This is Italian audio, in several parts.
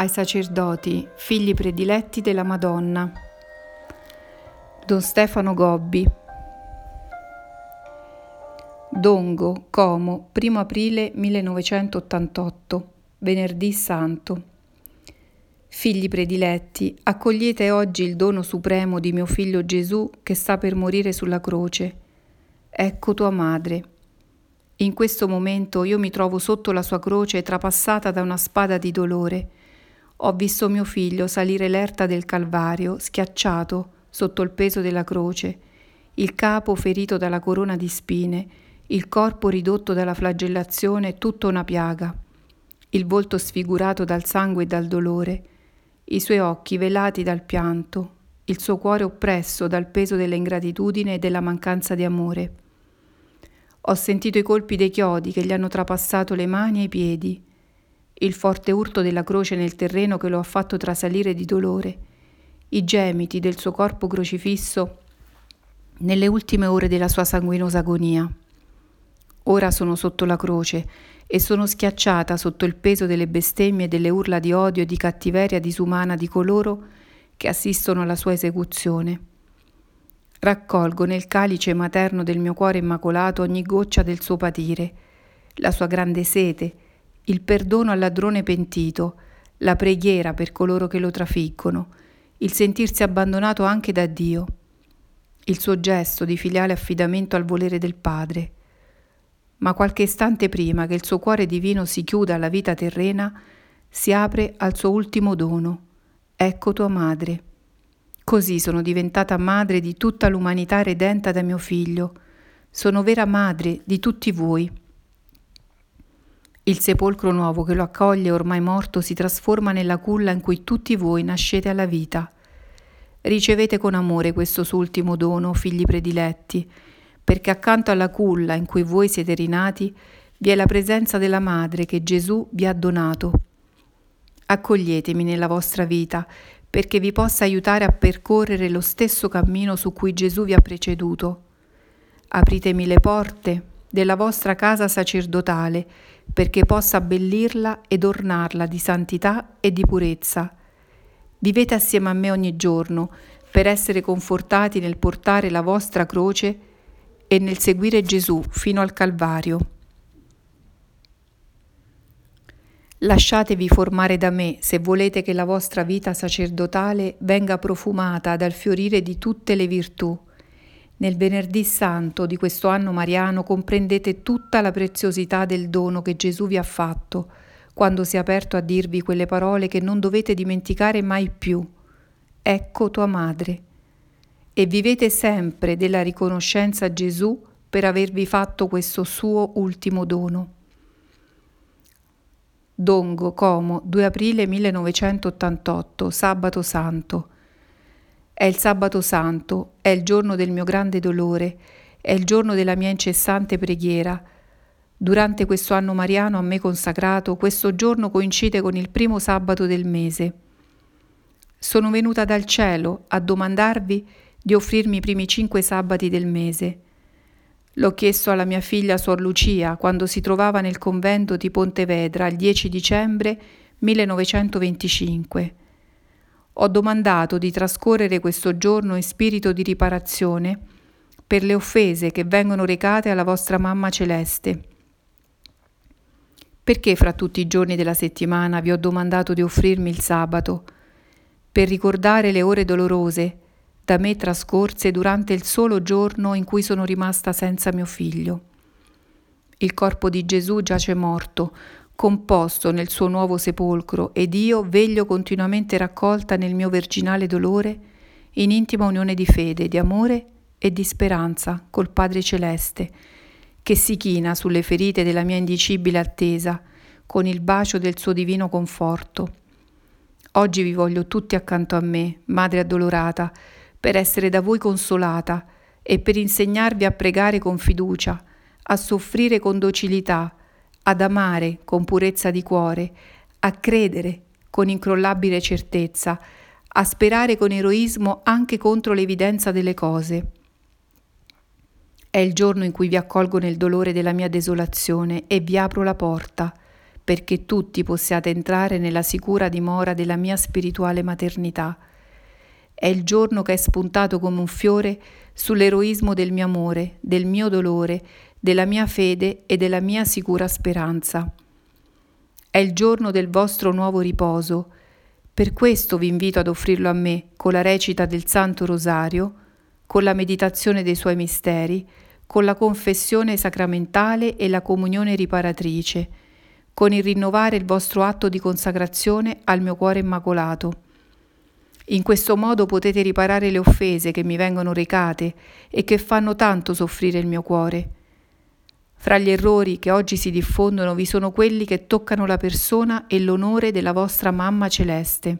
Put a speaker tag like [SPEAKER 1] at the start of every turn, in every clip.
[SPEAKER 1] ai sacerdoti, figli prediletti della Madonna. Don Stefano Gobbi. Dongo, Como, 1 aprile 1988, venerdì santo. Figli prediletti, accogliete oggi il dono supremo di mio figlio Gesù che sta per morire sulla croce. Ecco tua madre. In questo momento io mi trovo sotto la sua croce trapassata da una spada di dolore. Ho visto mio figlio salire l'erta del Calvario, schiacciato sotto il peso della croce, il capo ferito dalla corona di spine, il corpo ridotto dalla flagellazione tutta una piaga, il volto sfigurato dal sangue e dal dolore, i suoi occhi velati dal pianto, il suo cuore oppresso dal peso dell'ingratitudine e della mancanza di amore. Ho sentito i colpi dei chiodi che gli hanno trapassato le mani e i piedi, il forte urto della croce nel terreno che lo ha fatto trasalire di dolore, i gemiti del suo corpo crocifisso nelle ultime ore della sua sanguinosa agonia. Ora sono sotto la croce e sono schiacciata sotto il peso delle bestemmie e delle urla di odio e di cattiveria disumana di coloro che assistono alla sua esecuzione. Raccolgo nel calice materno del mio cuore immacolato ogni goccia del suo patire, la sua grande sete, il perdono al ladrone pentito, la preghiera per coloro che lo trafiggono, il sentirsi abbandonato anche da Dio, il suo gesto di filiale affidamento al volere del Padre ma qualche istante prima che il suo cuore divino si chiuda alla vita terrena, si apre al suo ultimo dono. Ecco tua madre. Così sono diventata madre di tutta l'umanità redenta da mio figlio. Sono vera madre di tutti voi. Il sepolcro nuovo che lo accoglie ormai morto si trasforma nella culla in cui tutti voi nascete alla vita. Ricevete con amore questo suo ultimo dono, figli prediletti, perché accanto alla culla in cui voi siete rinati vi è la presenza della Madre che Gesù vi ha donato. Accoglietemi nella vostra vita perché vi possa aiutare a percorrere lo stesso cammino su cui Gesù vi ha preceduto. Apritemi le porte della vostra casa sacerdotale perché possa abbellirla ed ornarla di santità e di purezza. Vivete assieme a me ogni giorno per essere confortati nel portare la vostra croce e nel seguire Gesù fino al Calvario. Lasciatevi formare da me se volete che la vostra vita sacerdotale venga profumata dal fiorire di tutte le virtù. Nel venerdì santo di questo anno mariano comprendete tutta la preziosità del dono che Gesù vi ha fatto, quando si è aperto a dirvi quelle parole che non dovete dimenticare mai più. Ecco tua madre e vivete sempre della riconoscenza a Gesù per avervi fatto questo suo ultimo dono. Dongo, Como, 2 aprile 1988, sabato santo. È il sabato santo, è il giorno del mio grande dolore, è il giorno della mia incessante preghiera. Durante questo anno mariano a me consacrato, questo giorno coincide con il primo sabato del mese. Sono venuta dal cielo a domandarvi di offrirmi i primi cinque sabati del mese. L'ho chiesto alla mia figlia Suor Lucia quando si trovava nel convento di Pontevedra il 10 dicembre 1925. Ho domandato di trascorrere questo giorno in spirito di riparazione per le offese che vengono recate alla vostra mamma celeste. Perché fra tutti i giorni della settimana vi ho domandato di offrirmi il sabato? Per ricordare le ore dolorose da me trascorse durante il solo giorno in cui sono rimasta senza mio figlio. Il corpo di Gesù giace morto, composto nel suo nuovo sepolcro, ed io veglio continuamente raccolta nel mio virginale dolore, in intima unione di fede, di amore e di speranza col Padre Celeste, che si china sulle ferite della mia indicibile attesa, con il bacio del suo divino conforto. Oggi vi voglio tutti accanto a me, Madre addolorata, per essere da voi consolata e per insegnarvi a pregare con fiducia, a soffrire con docilità, ad amare con purezza di cuore, a credere con incrollabile certezza, a sperare con eroismo anche contro l'evidenza delle cose. È il giorno in cui vi accolgo nel dolore della mia desolazione e vi apro la porta, perché tutti possiate entrare nella sicura dimora della mia spirituale maternità. È il giorno che è spuntato come un fiore sull'eroismo del mio amore, del mio dolore, della mia fede e della mia sicura speranza. È il giorno del vostro nuovo riposo. Per questo vi invito ad offrirlo a me con la recita del Santo Rosario, con la meditazione dei suoi misteri, con la confessione sacramentale e la comunione riparatrice, con il rinnovare il vostro atto di consacrazione al mio cuore immacolato. In questo modo potete riparare le offese che mi vengono recate e che fanno tanto soffrire il mio cuore. Fra gli errori che oggi si diffondono vi sono quelli che toccano la persona e l'onore della vostra mamma celeste.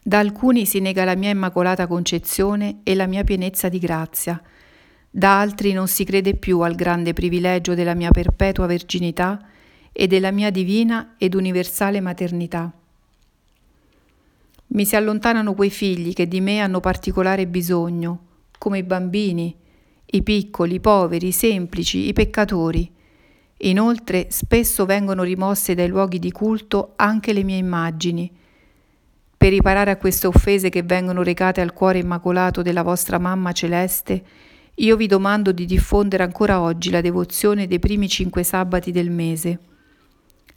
[SPEAKER 1] Da alcuni si nega la mia immacolata concezione e la mia pienezza di grazia, da altri non si crede più al grande privilegio della mia perpetua verginità e della mia divina ed universale maternità. Mi si allontanano quei figli che di me hanno particolare bisogno, come i bambini, i piccoli, i poveri, i semplici, i peccatori. Inoltre spesso vengono rimosse dai luoghi di culto anche le mie immagini. Per riparare a queste offese che vengono recate al cuore immacolato della vostra mamma celeste, io vi domando di diffondere ancora oggi la devozione dei primi cinque sabati del mese.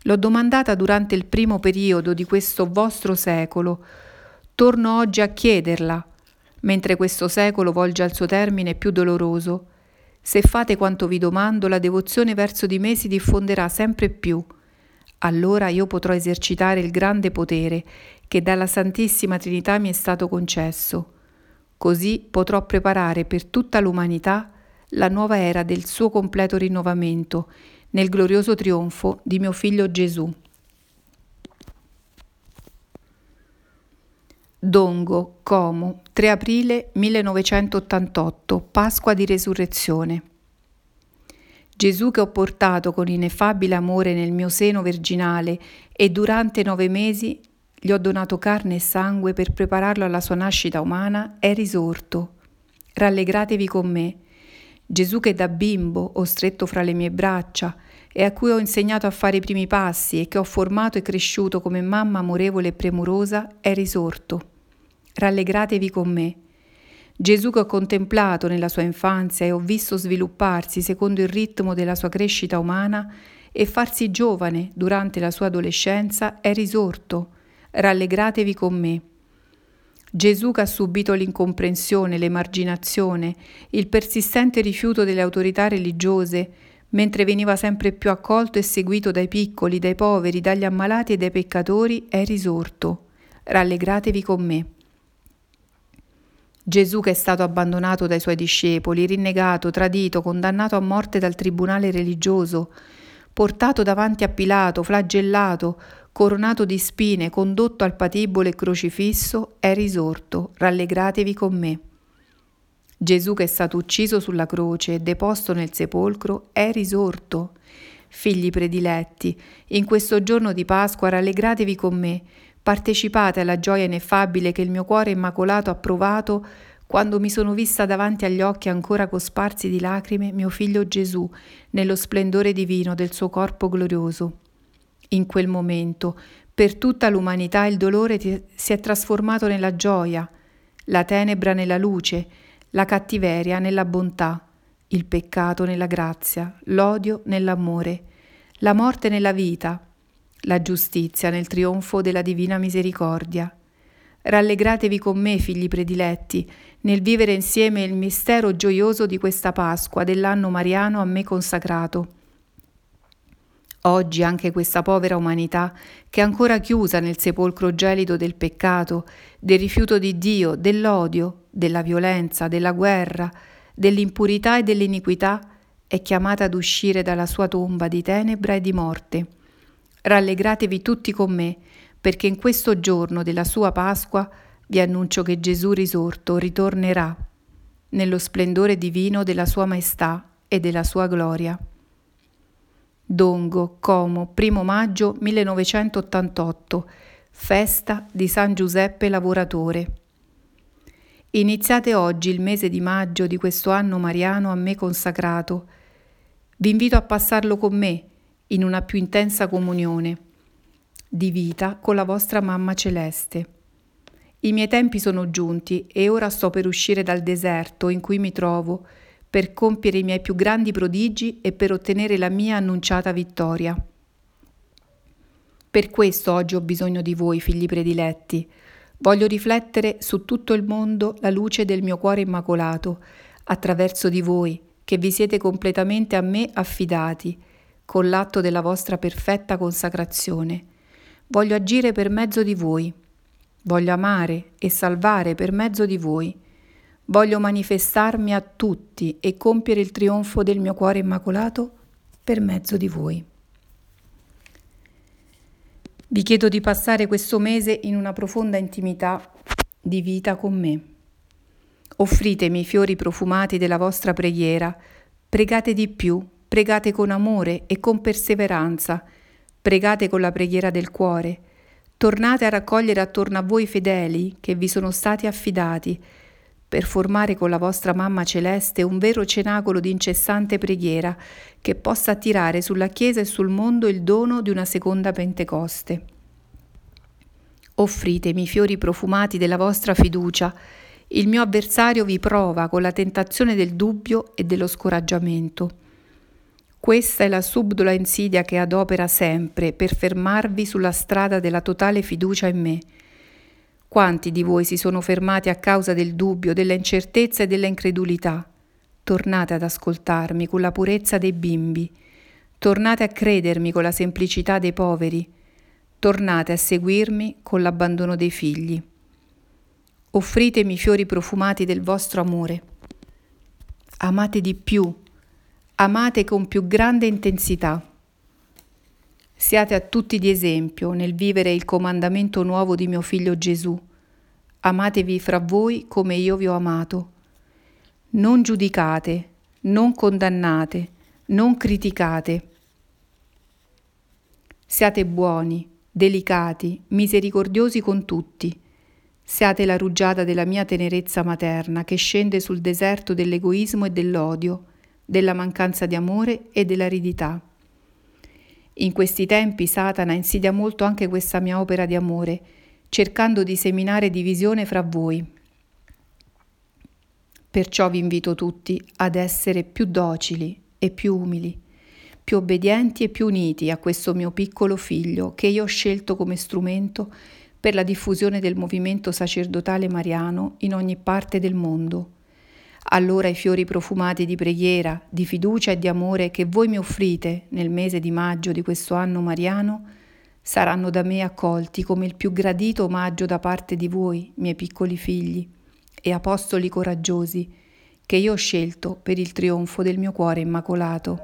[SPEAKER 1] L'ho domandata durante il primo periodo di questo vostro secolo. Torno oggi a chiederla mentre questo secolo volge al suo termine più doloroso. Se fate quanto vi domando, la devozione verso di me si diffonderà sempre più. Allora io potrò esercitare il grande potere che dalla Santissima Trinità mi è stato concesso. Così potrò preparare per tutta l'umanità la nuova era del suo completo rinnovamento, nel glorioso trionfo di mio figlio Gesù. Dongo, Como, 3 aprile 1988, Pasqua di Resurrezione. Gesù che ho portato con ineffabile amore nel mio seno virginale e durante nove mesi gli ho donato carne e sangue per prepararlo alla sua nascita umana, è risorto. Rallegratevi con me. Gesù che da bimbo ho stretto fra le mie braccia e a cui ho insegnato a fare i primi passi e che ho formato e cresciuto come mamma amorevole e premurosa, è risorto rallegratevi con me. Gesù che ho contemplato nella sua infanzia e ho visto svilupparsi secondo il ritmo della sua crescita umana e farsi giovane durante la sua adolescenza è risorto. Rallegratevi con me. Gesù che ha subito l'incomprensione, l'emarginazione, il persistente rifiuto delle autorità religiose, mentre veniva sempre più accolto e seguito dai piccoli, dai poveri, dagli ammalati e dai peccatori, è risorto. Rallegratevi con me. Gesù che è stato abbandonato dai suoi discepoli, rinnegato, tradito, condannato a morte dal tribunale religioso, portato davanti a Pilato, flagellato, coronato di spine, condotto al patibolo e crocifisso, è risorto, rallegratevi con me. Gesù che è stato ucciso sulla croce e deposto nel sepolcro, è risorto. Figli prediletti, in questo giorno di Pasqua rallegratevi con me, Partecipate alla gioia ineffabile che il mio cuore immacolato ha provato quando mi sono vista davanti agli occhi ancora cosparsi di lacrime mio figlio Gesù nello splendore divino del suo corpo glorioso. In quel momento, per tutta l'umanità il dolore si è trasformato nella gioia, la tenebra nella luce, la cattiveria nella bontà, il peccato nella grazia, l'odio nell'amore, la morte nella vita, la giustizia nel trionfo della divina misericordia. Rallegratevi con me, figli prediletti, nel vivere insieme il mistero gioioso di questa Pasqua dell'anno mariano a me consacrato. Oggi anche questa povera umanità, che è ancora chiusa nel sepolcro gelido del peccato, del rifiuto di Dio, dell'odio, della violenza, della guerra, dell'impurità e dell'iniquità, è chiamata ad uscire dalla sua tomba di tenebra e di morte Rallegratevi tutti con me, perché in questo giorno della sua Pasqua vi annuncio che Gesù risorto ritornerà nello splendore divino della sua maestà e della sua gloria. Dongo, Como, 1 maggio 1988, festa di San Giuseppe Lavoratore. Iniziate oggi il mese di maggio di questo anno mariano a me consacrato. Vi invito a passarlo con me in una più intensa comunione di vita con la vostra mamma celeste. I miei tempi sono giunti e ora sto per uscire dal deserto in cui mi trovo, per compiere i miei più grandi prodigi e per ottenere la mia annunciata vittoria. Per questo oggi ho bisogno di voi, figli prediletti. Voglio riflettere su tutto il mondo la luce del mio cuore immacolato, attraverso di voi, che vi siete completamente a me affidati, con l'atto della vostra perfetta consacrazione. Voglio agire per mezzo di voi Voglio amare e salvare per mezzo di voi. Voglio manifestarmi a tutti e compiere il trionfo del mio cuore immacolato per mezzo di voi. Vi chiedo di passare questo mese in una profonda intimità di vita con me. Offritemi i fiori profumati della vostra preghiera, pregate di più, pregate con amore e con perseveranza, pregate con la preghiera del cuore, Tornate a raccogliere attorno a voi i fedeli che vi sono stati affidati, per formare con la vostra mamma celeste un vero cenacolo di incessante preghiera che possa attirare sulla Chiesa e sul mondo il dono di una seconda Pentecoste. Offritemi i fiori profumati della vostra fiducia. Il mio avversario vi prova con la tentazione del dubbio e dello scoraggiamento. Questa è la subdola insidia che adopera sempre per fermarvi sulla strada della totale fiducia in me. Quanti di voi si sono fermati a causa del dubbio, della incertezza e della incredulità? Tornate ad ascoltarmi con la purezza dei bimbi. Tornate a credermi con la semplicità dei poveri. Tornate a seguirmi con l'abbandono dei figli. Offritemi i fiori profumati del vostro amore. Amate di più amate con più grande intensità. Siate a tutti di esempio nel vivere il comandamento nuovo di mio figlio Gesù. Amatevi fra voi come io vi ho amato. Non giudicate, non condannate, non criticate. Siate buoni, delicati, misericordiosi con tutti. Siate la rugiada della mia tenerezza materna che scende sul deserto dell'egoismo e dell'odio della mancanza di amore e dell'aridità. In questi tempi Satana insidia molto anche questa mia opera di amore, cercando di seminare divisione fra voi. Perciò vi invito tutti ad essere più docili e più umili, più obbedienti e più uniti a questo mio piccolo figlio che io ho scelto come strumento per la diffusione del movimento sacerdotale mariano in ogni parte del mondo allora i fiori profumati di preghiera, di fiducia e di amore che voi mi offrite nel mese di maggio di questo anno mariano saranno da me accolti come il più gradito omaggio da parte di voi, miei piccoli figli e apostoli coraggiosi, che io ho scelto per il trionfo del mio cuore immacolato.